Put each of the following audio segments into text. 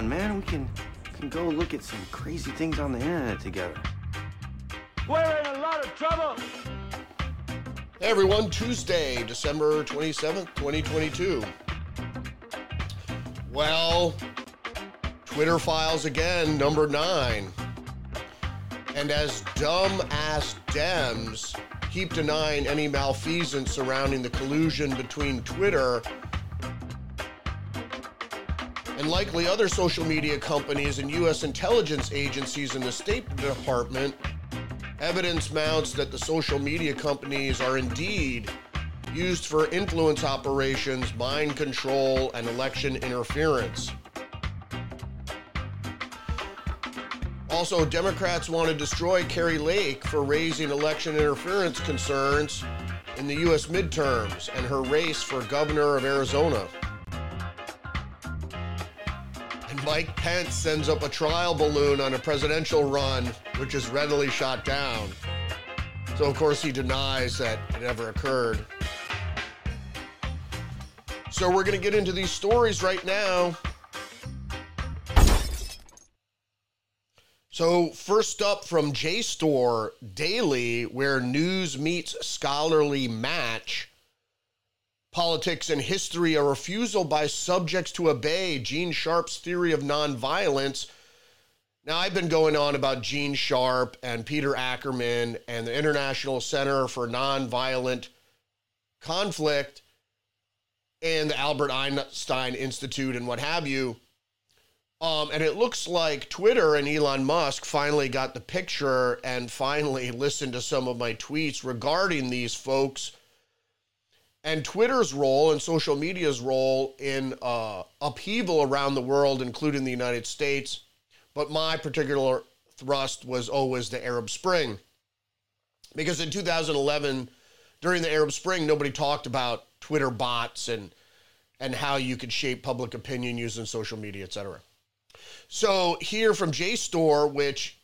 on, man. We can, can go look at some crazy things on the internet together. We're in a lot of trouble. Hey everyone, Tuesday, December 27th, 2022. Well, Twitter files again, number nine. And as dumb ass Dems keep denying any malfeasance surrounding the collusion between Twitter and likely other social media companies and U.S. intelligence agencies in the State Department, evidence mounts that the social media companies are indeed used for influence operations, mind control, and election interference. Also, Democrats want to destroy Kari Lake for raising election interference concerns in the U.S. midterms and her race for governor of Arizona. Mike Pence sends up a trial balloon on a presidential run, which is readily shot down. So, of course, he denies that it ever occurred. So, we're going to get into these stories right now. So, first up from JSTOR Daily, where news meets scholarly match. Politics and history, a refusal by subjects to obey. Gene Sharp's theory of nonviolence. Now, I've been going on about Gene Sharp and Peter Ackerman and the International Center for Nonviolent Conflict and the Albert Einstein Institute and what have you. Um, and it looks like Twitter and Elon Musk finally got the picture and finally listened to some of my tweets regarding these folks and Twitter's role and social media's role in uh, upheaval around the world, including the United States. But my particular thrust was always the Arab Spring. Because in 2011, during the Arab Spring, nobody talked about Twitter bots and and how you could shape public opinion using social media, et cetera. So here from JSTOR, which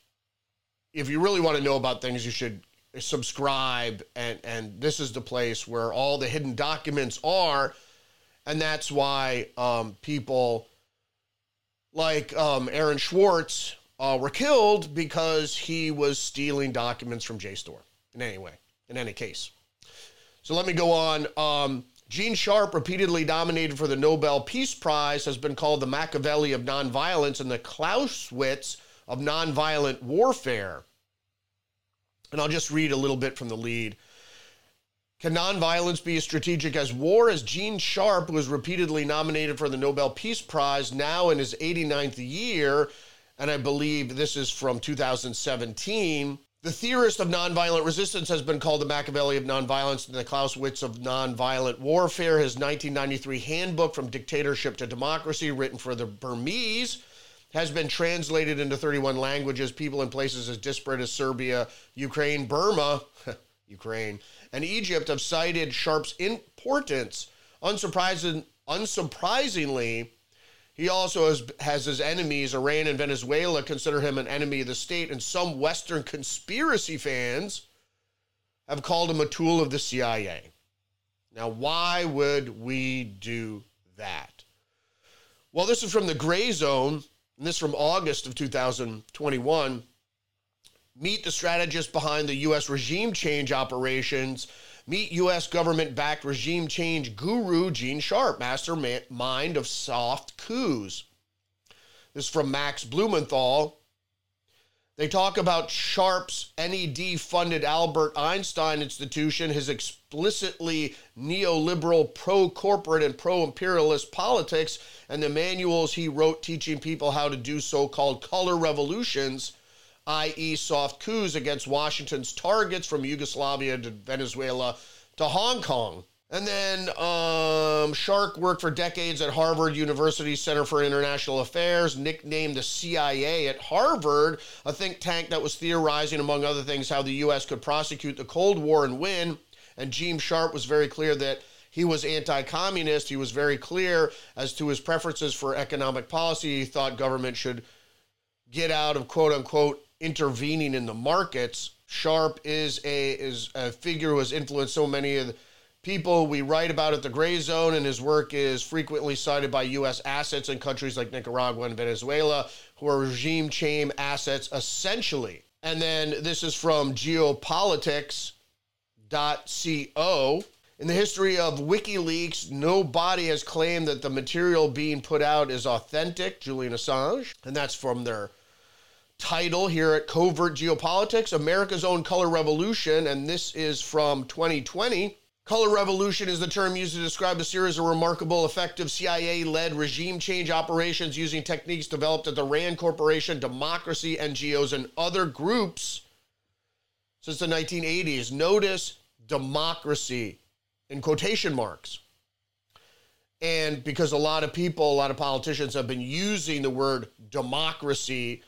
if you really want to know about things, you should subscribe and and this is the place where all the hidden documents are and that's why um, people like um, Aaron Swartz uh, were killed because he was stealing documents from JSTOR in any way in any case so let me go on um, Gene Sharp, repeatedly nominated for the Nobel Peace Prize, has been called the Machiavelli of nonviolence and the Clausewitz of nonviolent warfare. And I'll just read a little bit from the lead. Can nonviolence be as strategic as war? As Gene Sharp was repeatedly nominated for the Nobel Peace Prize, now in his 89th year, and I believe this is from 2017. The theorist of nonviolent resistance has been called the Machiavelli of nonviolence and the Clausewitz of nonviolent warfare. His 1993 handbook, From Dictatorship to Democracy, written for the Burmese, has been translated into 31 languages. People in places as disparate as Serbia, Ukraine, Burma, Ukraine, and Egypt have cited Sharp's importance. Unsurprising, unsurprisingly, he also has, has his enemies, Iran and Venezuela, consider him an enemy of the state, and some Western conspiracy fans have called him a tool of the CIA. Now, why would we do that? Well, this is from the Gray Zone, and this from August of 2021. Meet the strategist behind the U.S. regime change operations Meet U.S. government backed regime change guru Gene Sharp, mastermind of soft coups. This is from Max Blumenthal. They talk about Sharp's NED funded Albert Einstein Institution, his explicitly neoliberal, pro corporate, and pro imperialist politics, and the manuals he wrote teaching people how to do so called color revolutions i.e., soft coups against Washington's targets from Yugoslavia to Venezuela to Hong Kong. And then um, Sharp worked for decades at Harvard University Center for International Affairs, nicknamed the CIA at Harvard, a think tank that was theorizing, among other things, how the U.S. could prosecute the Cold War and win. And Gene Sharp was very clear that he was anti communist. He was very clear as to his preferences for economic policy. He thought government should get out of quote unquote intervening in the markets. Sharp is a is a figure who has influenced so many of the people we write about at the Gray Zone, and his work is frequently cited by U.S. assets in countries like Nicaragua and Venezuela, who are regime change assets essentially. And then this is from geopolitics.co. In the history of WikiLeaks, nobody has claimed that the material being put out is authentic, Julian Assange. And that's from their title here at Covert Geopolitics America's Own Color Revolution. And this is from 2020. Color revolution is the term used to describe a series of remarkable, effective CIA led regime change operations using techniques developed at the RAND Corporation, democracy NGOs, and other groups since the 1980s. Notice democracy in quotation marks. And because a lot of people, a lot of politicians have been using the word democracy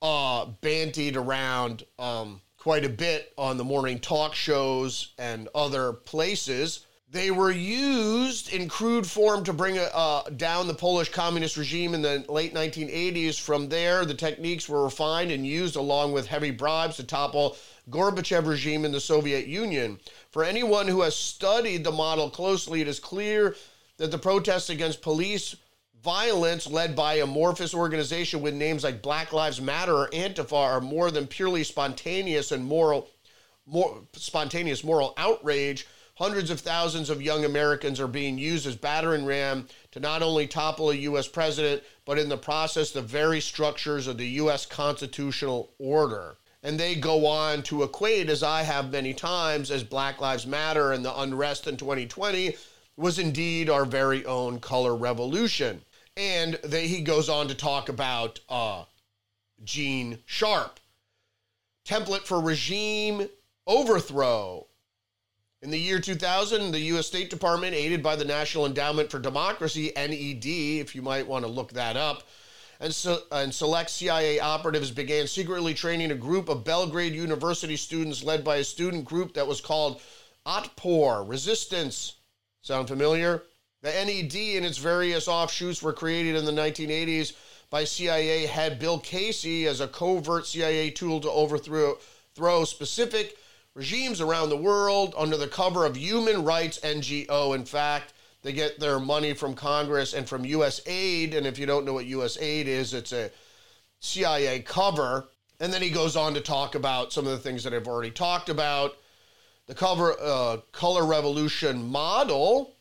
uh, bantied around um, quite a bit on the morning talk shows and other places. They were used in crude form to bring uh, down the Polish communist regime in the late 1980s. From there, the techniques were refined and used along with heavy bribes to topple Gorbachev regime in the Soviet Union. For anyone who has studied the model closely, it is clear that the protests against police violence led by amorphous organization with names like Black Lives Matter or Antifa are more than purely spontaneous and moral, more spontaneous moral outrage. Hundreds of thousands of young Americans are being used as battering ram to not only topple a U.S. president, but in the process, the very structures of the U.S. constitutional order. And they go on to equate, as I have many times, as Black Lives Matter and the unrest in 2020 was indeed our very own color revolution. And they, he goes on to talk about uh, Gene Sharp, template for regime overthrow. In the year 2000, the U.S. State Department, aided by the National Endowment for Democracy, NED, if you might want to look that up, and, so, and select CIA operatives began secretly training a group of Belgrade University students led by a student group that was called Otpor Resistance. Sound familiar? The NED and its various offshoots were created in the 1980s by CIA head Bill Casey as a covert CIA tool to overthrow throw specific regimes around the world under the cover of human rights NGO. In fact, they get their money from Congress and from US aid. And if you don't know what US aid is, it's a CIA cover. And then he goes on to talk about some of the things that I've already talked about. The cover uh, color revolution model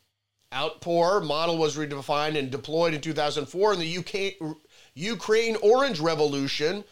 Otpor model was redefined and deployed in 2004 in the UK, Ukraine Orange Revolution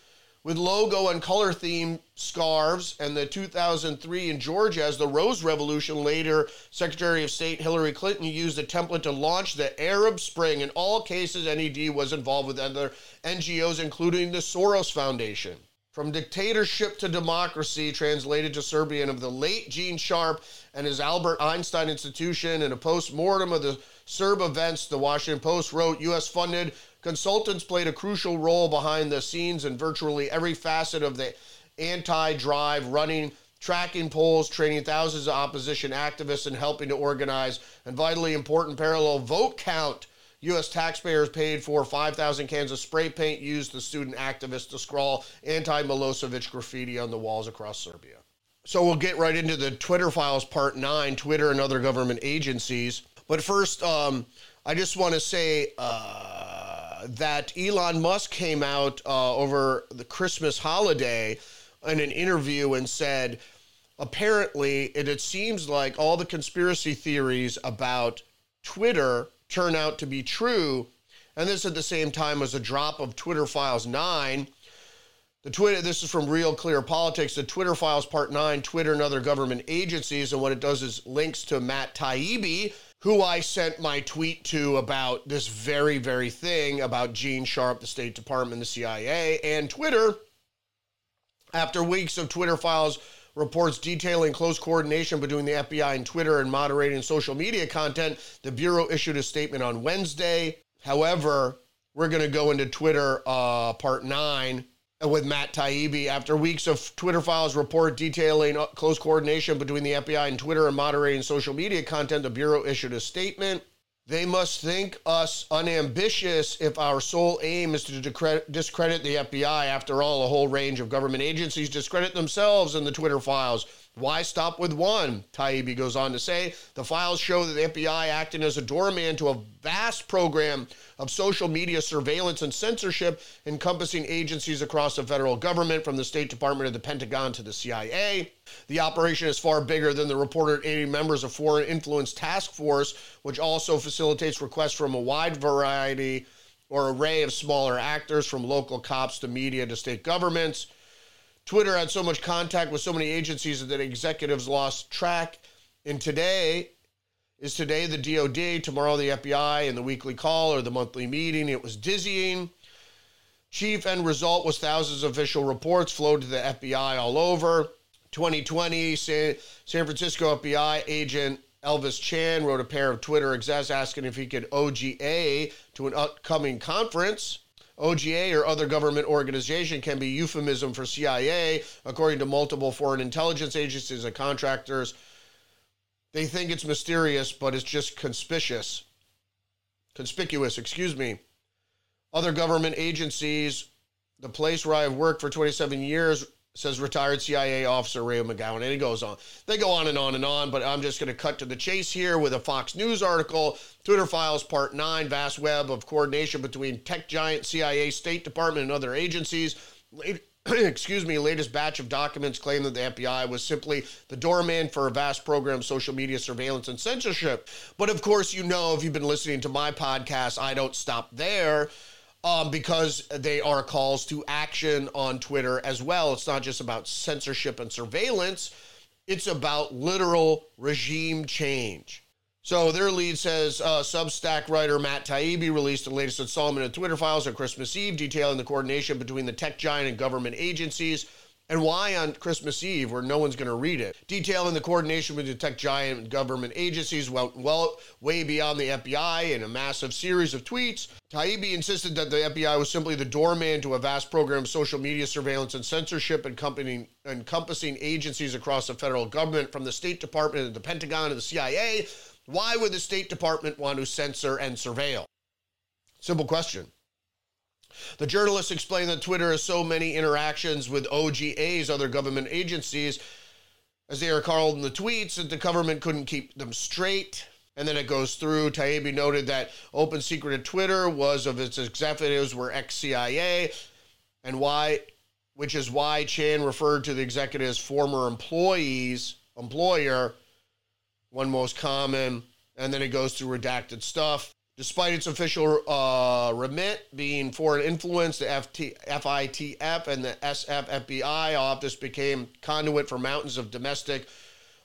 with logo and color theme scarves, and the 2003 in Georgia as the Rose Revolution. Later, Secretary of State Hillary Clinton used the template to launch the Arab Spring. In all cases, NED was involved with other NGOs, including the Soros Foundation. From Dictatorship to Democracy, translated to Serbian, of the late Gene Sharp and his Albert Einstein Institution. In a post mortem of the Serb events, the Washington Post wrote U.S. funded consultants played a crucial role behind the scenes in virtually every facet of the anti drive, running tracking polls, training thousands of opposition activists, and helping to organize and vitally important parallel vote count U.S. taxpayers paid for 5,000 cans of spray paint used the student activists to scrawl anti Milosevic graffiti on the walls across Serbia. So we'll get right into the Twitter files, part nine Twitter and other government agencies. But first, um, I just want to say uh, that Elon Musk came out uh, over the Christmas holiday in an interview and said, apparently, it seems like all the conspiracy theories about Twitter turn out to be true. And this at the same time as a drop of Twitter Files 9. The Twitter, this is from Real Clear Politics, the Twitter Files Part 9, Twitter and other government agencies. And what it does is links to Matt Taibbi, who I sent my tweet to about this very, very thing about Gene Sharp, the State Department, the CIA, and Twitter. After weeks of Twitter Files reports detailing close coordination between the FBI and Twitter and moderating social media content. The Bureau issued a statement on Wednesday. However, we're going to go into Twitter uh, part nine with Matt Taibbi. After weeks of Twitter files report detailing uh, close coordination between the FBI and Twitter and moderating social media content, the Bureau issued a statement. They must think us unambitious if our sole aim is to discredit the FBI. After all, a whole range of government agencies discredit themselves in the Twitter files. Why stop with one? Taibbi goes on to say the files show that the FBI acting as a doorman to a vast program of social media surveillance and censorship encompassing agencies across the federal government, from the State Department to the Pentagon to the CIA. The operation is far bigger than the reported 80 members of Foreign Influence Task Force, which also facilitates requests from a wide variety or array of smaller actors, from local cops to media to state governments. Twitter had so much contact with so many agencies that executives lost track. And today, is today the DOD, tomorrow the FBI, and the weekly call or the monthly meeting. It was dizzying. Chief end result was thousands of official reports flowed to the FBI all over. 2020, San, San Francisco FBI agent Elvis Chan wrote a pair of Twitter execs asking if he could OGA to an upcoming conference. OGA or other government organization can be euphemism for CIA, according to multiple foreign intelligence agencies and contractors. They think it's mysterious, but it's just conspicuous. Conspicuous, excuse me. Other government agencies, the place where I've worked for 27 years, says retired CIA officer Ray McGovern. And he goes on. They go on and on and on, but I'm just going to cut to the chase here with a Fox News article Twitter Files Part 9 Vast Web of Coordination Between Tech Giant, CIA, State Department, and other agencies. excuse me, latest batch of documents claim that the FBI was simply the doorman for a vast program of social media surveillance and censorship. But of course, you know, if you've been listening to my podcast, I don't stop there um, because they are calls to action on Twitter as well. It's not just about censorship and surveillance, it's about literal regime change. So their lead says uh, Substack writer Matt Taibbi released the latest installment of Twitter Files on Christmas Eve, detailing the coordination between the tech giant and government agencies and why on Christmas Eve, where no one's going to read it, detailing the coordination with the tech giant and government agencies went well, way beyond the FBI in a massive series of tweets. Taibbi insisted that the FBI was simply the doorman to a vast program of social media surveillance and censorship encompassing, encompassing agencies across the federal government, from the State Department to the Pentagon to the CIA. Why would the State Department want to censor and surveil? Simple question. The journalist explained that Twitter has so many interactions with OGAs, other government agencies, as they are called in the tweets, that the government couldn't keep them straight. And then it goes through. Taibbi noted that open secret of Twitter was of its executives were ex CIA, and why, which is why Chan referred to the executives' former employees, employer, one most common. And then it goes through redacted stuff. Despite its official uh, remit being foreign influence, the FT, FITF and the SFFBI office became conduit for mountains of domestic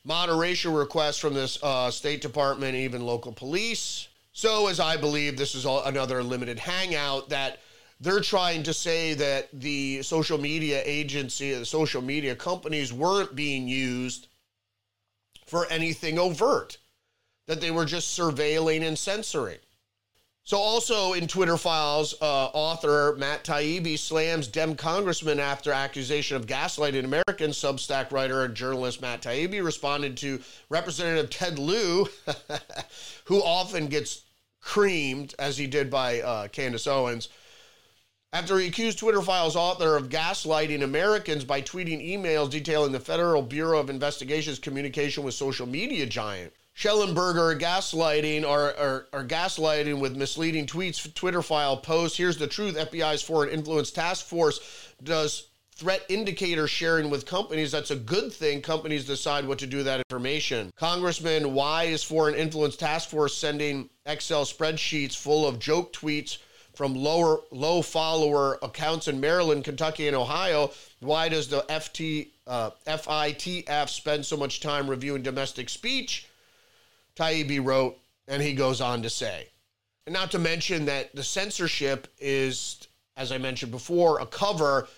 moderation requests from this uh, State Department, even local police. So, as I believe, this is another limited hangout that they're trying to say that the social media agency, the social media companies weren't being used for anything overt, that they were just surveilling and censoring. So, also in Twitter files, uh, author Matt Taibbi slams Dem congressman after accusation of gaslighting Americans. Substack writer and journalist Matt Taibbi responded to Representative Ted Lieu, who often gets creamed, as he did by uh, Candace Owens, after he accused Twitter files author of gaslighting Americans by tweeting emails detailing the Federal Bureau of Investigation's communication with social media giant. Shellenberger gaslighting or, or, or, gaslighting with misleading tweets, Twitter file posts. Here's the truth FBI's Foreign Influence Task Force does threat indicator sharing with companies. That's a good thing. Companies decide what to do with that information. Congressman, why is Foreign Influence Task Force sending Excel spreadsheets full of joke tweets from lower low follower accounts in Maryland, Kentucky, and Ohio? Why does the FT, uh, FITF spend so much time reviewing domestic speech? Taibbi wrote, and he goes on to say. And not to mention that the censorship is, as I mentioned before, a cover,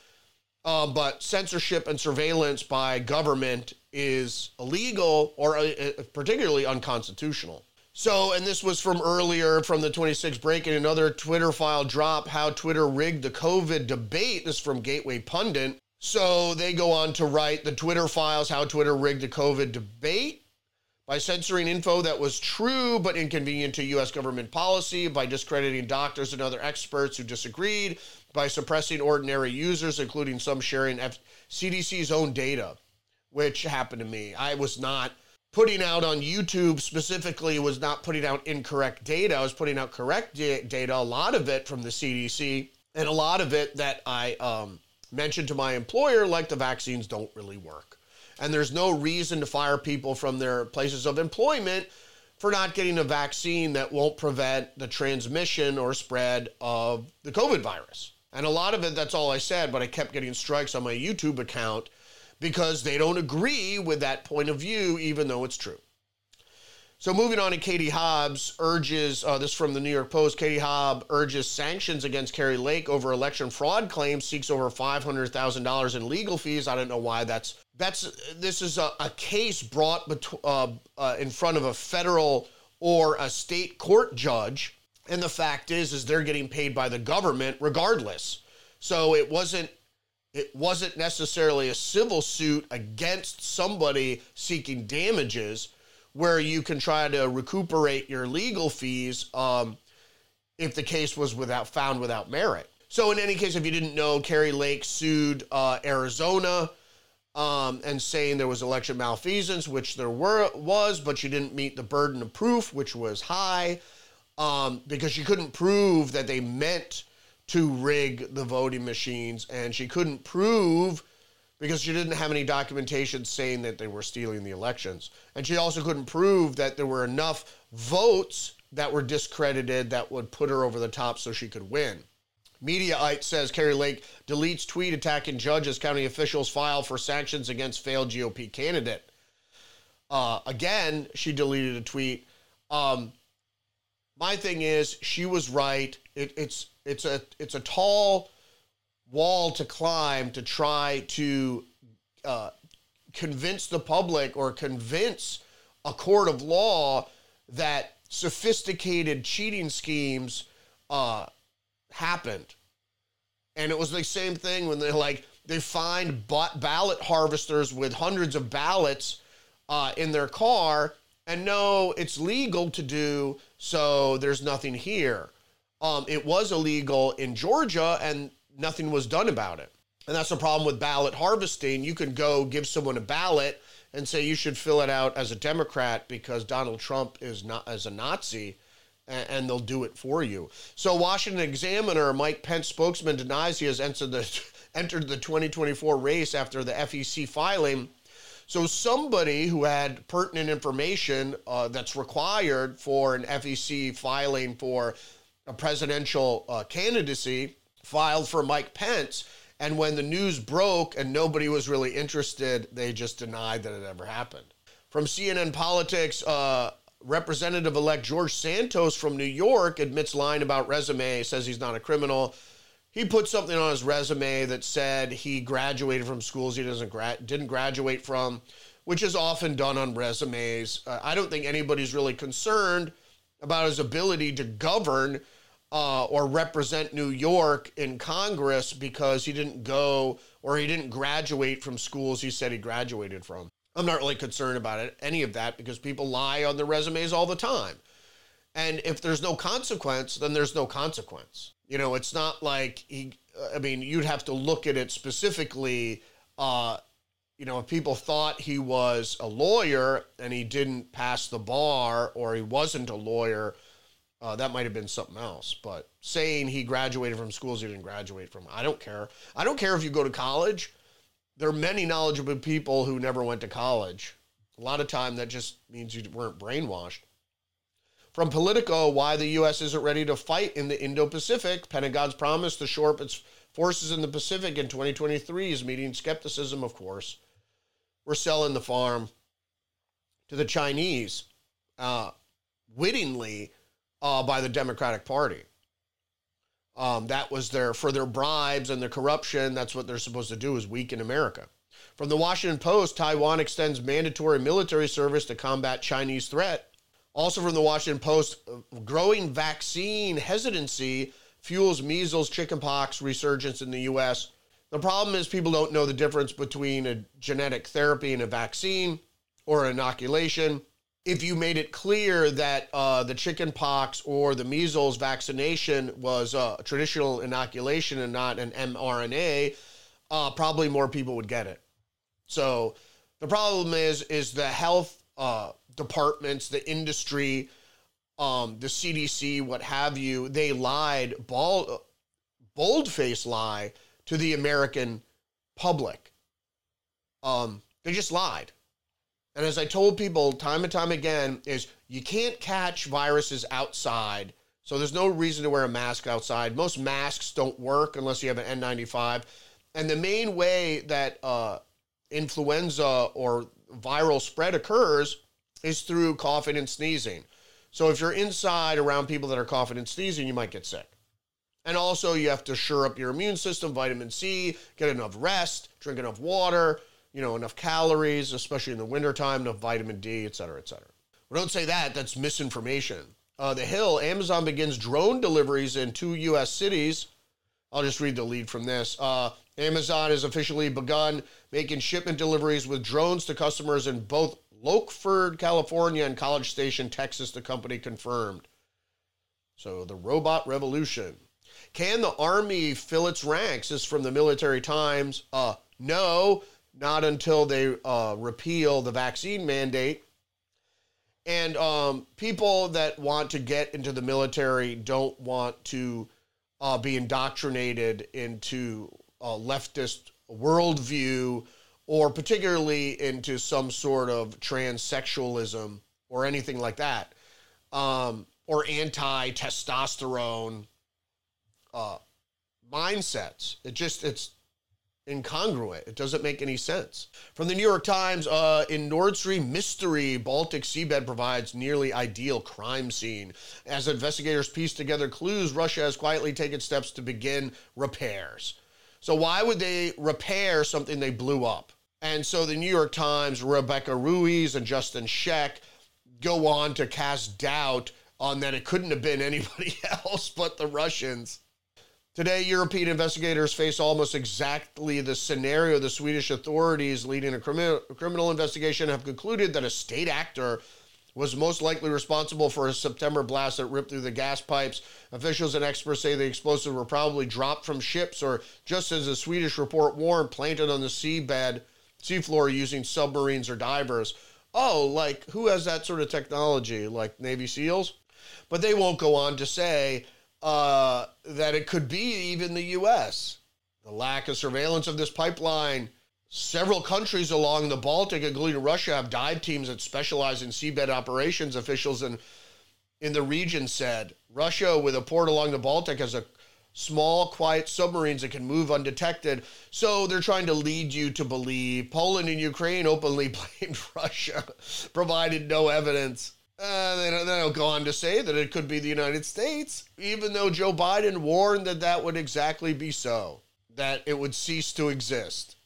uh, but censorship and surveillance by government is illegal or uh, uh particularly unconstitutional. So, and this was from earlier from the 26th break in another Twitter file drop how Twitter rigged the COVID debate. This is from Gateway Pundit. So they go on to write the Twitter files, how Twitter rigged the COVID debate by censoring info that was true but inconvenient to U.S. government policy, by discrediting doctors and other experts who disagreed, by suppressing ordinary users, including some sharing F- CDC's own data which happened to me. I was not putting out on YouTube specifically was not putting out incorrect data. I was putting out correct da- data, a lot of it from the CDC, and a lot of it that I um, mentioned to my employer, like the vaccines don't really work. And there's no reason to fire people from their places of employment for not getting a vaccine that won't prevent the transmission or spread of the COVID virus. And a lot of it, that's all I said, but I kept getting strikes on my YouTube account because they don't agree with that point of view, even though it's true. So moving on to Katie Hobbs urges, uh, this from the New York Post, Katie Hobbs urges sanctions against Kari Lake over election fraud claims, seeks over $500,000 in legal fees. I don't know why that's, that's this is a, a case brought betw- uh, uh, in front of a federal or a state court judge. And the fact is, is they're getting paid by the government regardless. So it wasn't it wasn't necessarily a civil suit against somebody seeking damages where you can try to recuperate your legal fees um, if the case was without found without merit. So in any case, if you didn't know, Kari Lake sued uh, Arizona um, and saying there was election malfeasance, which there were was, but she didn't meet the burden of proof, which was high, um, because she couldn't prove that they meant to rig the voting machines, and she couldn't prove because she didn't have any documentation saying that they were stealing the elections. And she also couldn't prove that there were enough votes that were discredited that would put her over the top so she could win. Mediaite says Kari Lake deletes tweet attacking judges, county officials file for sanctions against failed GOP candidate. Uh, again, she deleted a tweet. Um, my thing is, she was right. It, it's it's a it's a tall wall to climb to try to uh, convince the public or convince a court of law that sophisticated cheating schemes uh, happened. And it was the same thing when they're like, they find ballot harvesters with hundreds of ballots uh, in their car, and no, it's legal to do, so there's nothing here. Um, it was illegal in Georgia, and nothing was done about it. And that's the problem with ballot harvesting. You can go give someone a ballot and say you should fill it out as a Democrat because Donald Trump is not as a Nazi, and, they'll do it for you. So Washington Examiner, Mike Pence spokesman, denies he has entered the entered the 2024 race after the FEC filing. So somebody who had pertinent information uh, that's required for an FEC filing for a presidential uh, candidacy filed for Mike Pence. And when the news broke and nobody was really interested, they just denied that it ever happened. From CNN Politics, uh, Representative elect George Santos from New York admits lying about resume, says he's not a criminal. He put something on his resume that said he graduated from schools he doesn't gra- didn't graduate from, which is often done on resumes. Uh, I don't think anybody's really concerned about his ability to govern uh, or represent New York in Congress because he didn't go or he didn't graduate from schools he said he graduated from. I'm not really concerned about it, any of that, because people lie on their resumes all the time. And if there's no consequence, then there's no consequence. You know, it's not like he, I mean, you'd have to look at it specifically. Uh, you know, if people thought he was a lawyer and he didn't pass the bar or he wasn't a lawyer, uh, that might have been something else. But saying he graduated from schools he didn't graduate from, I don't care. I don't care if you go to college. There are many knowledgeable people who never went to college. A lot of time that just means you weren't brainwashed. From Politico, why the U.S. isn't ready to fight in the Indo Pacific. Pentagon's promise to shore up its forces in the Pacific in 2023 is meeting skepticism, of course. We're selling the farm to the Chinese uh, wittingly uh, by the Democratic Party. Um, that was their for their bribes and their corruption. That's what they're supposed to do is weaken America. From the Washington Post, Taiwan extends mandatory military service to combat Chinese threat. Also from the Washington Post, growing vaccine hesitancy fuels measles, chickenpox resurgence in the U.S. The problem is people don't know the difference between a genetic therapy and a vaccine or inoculation if you made it clear that uh, the chicken pox or the measles vaccination was a traditional inoculation and not an mRNA, uh, probably more people would get it. So The problem is is the health uh, departments, the industry, um, the CDC, what have you. They lied, bald, bold face lie to the American public. Um, they just lied. And as I told people time and time again, is you can't catch viruses outside. So there's no reason to wear a mask outside. Most masks don't work unless you have an N95. And the main way that uh, influenza or viral spread occurs is through coughing and sneezing. So if you're inside around people that are coughing and sneezing, you might get sick. And also, you have to shore up your immune system, vitamin C, get enough rest, drink enough water, you know, enough calories, especially in the wintertime, enough vitamin D, et cetera, et cetera. But don't say that, that's misinformation. Uh, the Hill, Amazon begins drone deliveries in two U.S. cities. I'll just read the lead from this. Uh, Amazon has officially begun making shipment deliveries with drones to customers in both Lockeford, California, and College Station, Texas, the company confirmed. So the robot revolution. Can the Army fill its ranks? This is from the Military Times. Uh, no, not until they uh, repeal the vaccine mandate. And um, people that want to get into the military don't want to uh, be indoctrinated into a leftist worldview or particularly into some sort of transsexualism or anything like that, um, or anti testosterone uh, mindsets. It just, it's incongruent. It doesn't make any sense. From the New York Times, uh, in Nord Stream mystery, Baltic seabed provides nearly ideal crime scene. As investigators piece together clues, Russia has quietly taken steps to begin repairs. So why would they repair something they blew up? And so the New York Times, Rebecca Ruiz and Justin Scheck go on to cast doubt on that it couldn't have been anybody else but the Russians. Today, European investigators face almost exactly the scenario. The Swedish authorities leading a criminal, investigation have concluded that a state actor was most likely responsible for a September blast that ripped through the gas pipes. Officials and experts say the explosives were probably dropped from ships or, just as the Swedish report warned, planted on the seabed, seafloor using submarines or divers. Oh, like who has that sort of technology? Like Navy SEALs? But they won't go on to say uh, that it could be even the U.S. The lack of surveillance of this pipeline. Several countries along the Baltic, including Russia, have dive teams that specialize in seabed operations. Officials in in the region said Russia, with a port along the Baltic, has a small, quiet submarines that can move undetected. So they're trying to lead you to believe Poland and Ukraine openly blamed Russia, provided no evidence. Uh, they, don't go on to say that it could be the United States, even though Joe Biden warned that that would exactly be so, that it would cease to exist.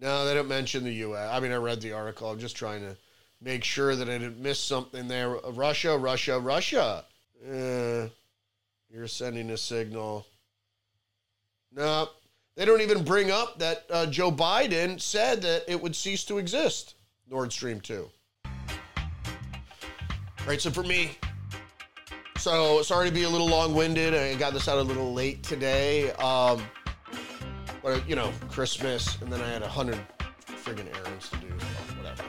No, they don't mention the U.S. I mean, I read the article. I'm just trying to make sure that I didn't miss something there. Russia, Russia, Russia. Uh, you're sending a signal. No, they don't even bring up that uh, Joe Biden said that it would cease to exist. Nord Stream 2. Right, so for me, so sorry to be a little long-winded. I got this out a little late today. Um, but you know, Christmas, and then I had a hundred friggin' errands to do. Whatever.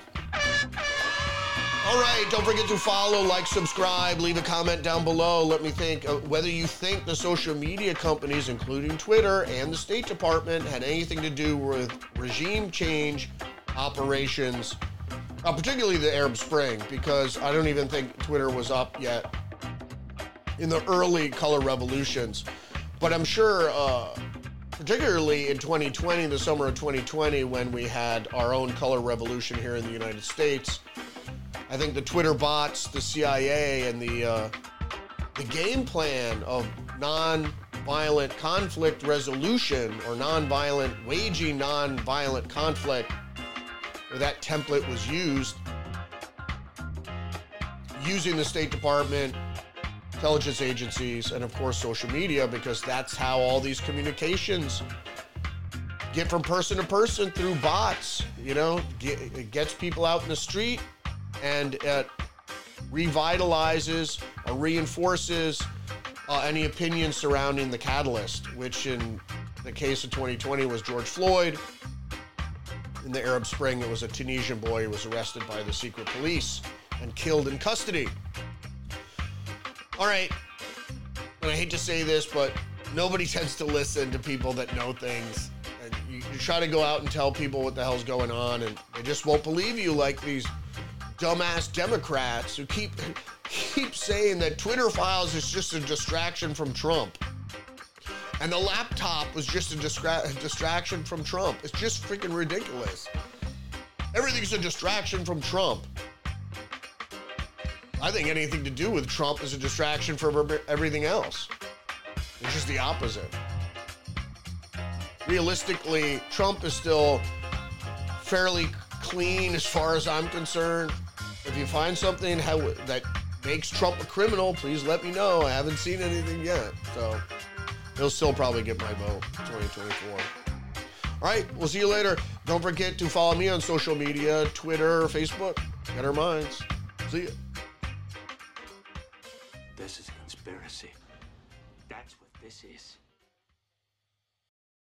All right, don't forget to follow, like, subscribe, leave a comment down below. Let me think uh, whether you think the social media companies, including Twitter and the State Department, had anything to do with regime change operations uh, particularly the Arab Spring, because I don't even think Twitter was up yet in the early color revolutions. But I'm sure, uh, particularly in 2020, the summer of 2020, when we had our own color revolution here in the United States, I think the Twitter bots, the CIA, and the uh, the game plan of non-violent conflict resolution or non-violent waging non-violent conflict where that template was used using the State Department, intelligence agencies, and of course social media, because that's how all these communications get from person to person through bots. You know, get, it gets people out in the street and it revitalizes or reinforces uh, any opinion surrounding the catalyst, which in the case of 2020 was George Floyd in the Arab Spring, it was a Tunisian boy who was arrested by the secret police and killed in custody. All right, and I hate to say this, but nobody tends to listen to people that know things. And you, you try to go out and tell people what the hell's going on, and they just won't believe you, like these dumbass Democrats who keep keep saying that Twitter files is just a distraction from Trump. And the laptop was just a distra- distraction from Trump. It's just freaking ridiculous. Everything's a distraction from Trump. I think anything to do with Trump is a distraction from everything else. It's just the opposite. Realistically, Trump is still fairly clean as far as I'm concerned. If you find something that makes Trump a criminal, please let me know. I haven't seen anything yet. So he'll still probably get my vote 2024. All right, we'll see you later. Don't forget to follow me on social media Twitter, Facebook. Get our minds. See you. This is a conspiracy. That's what this is.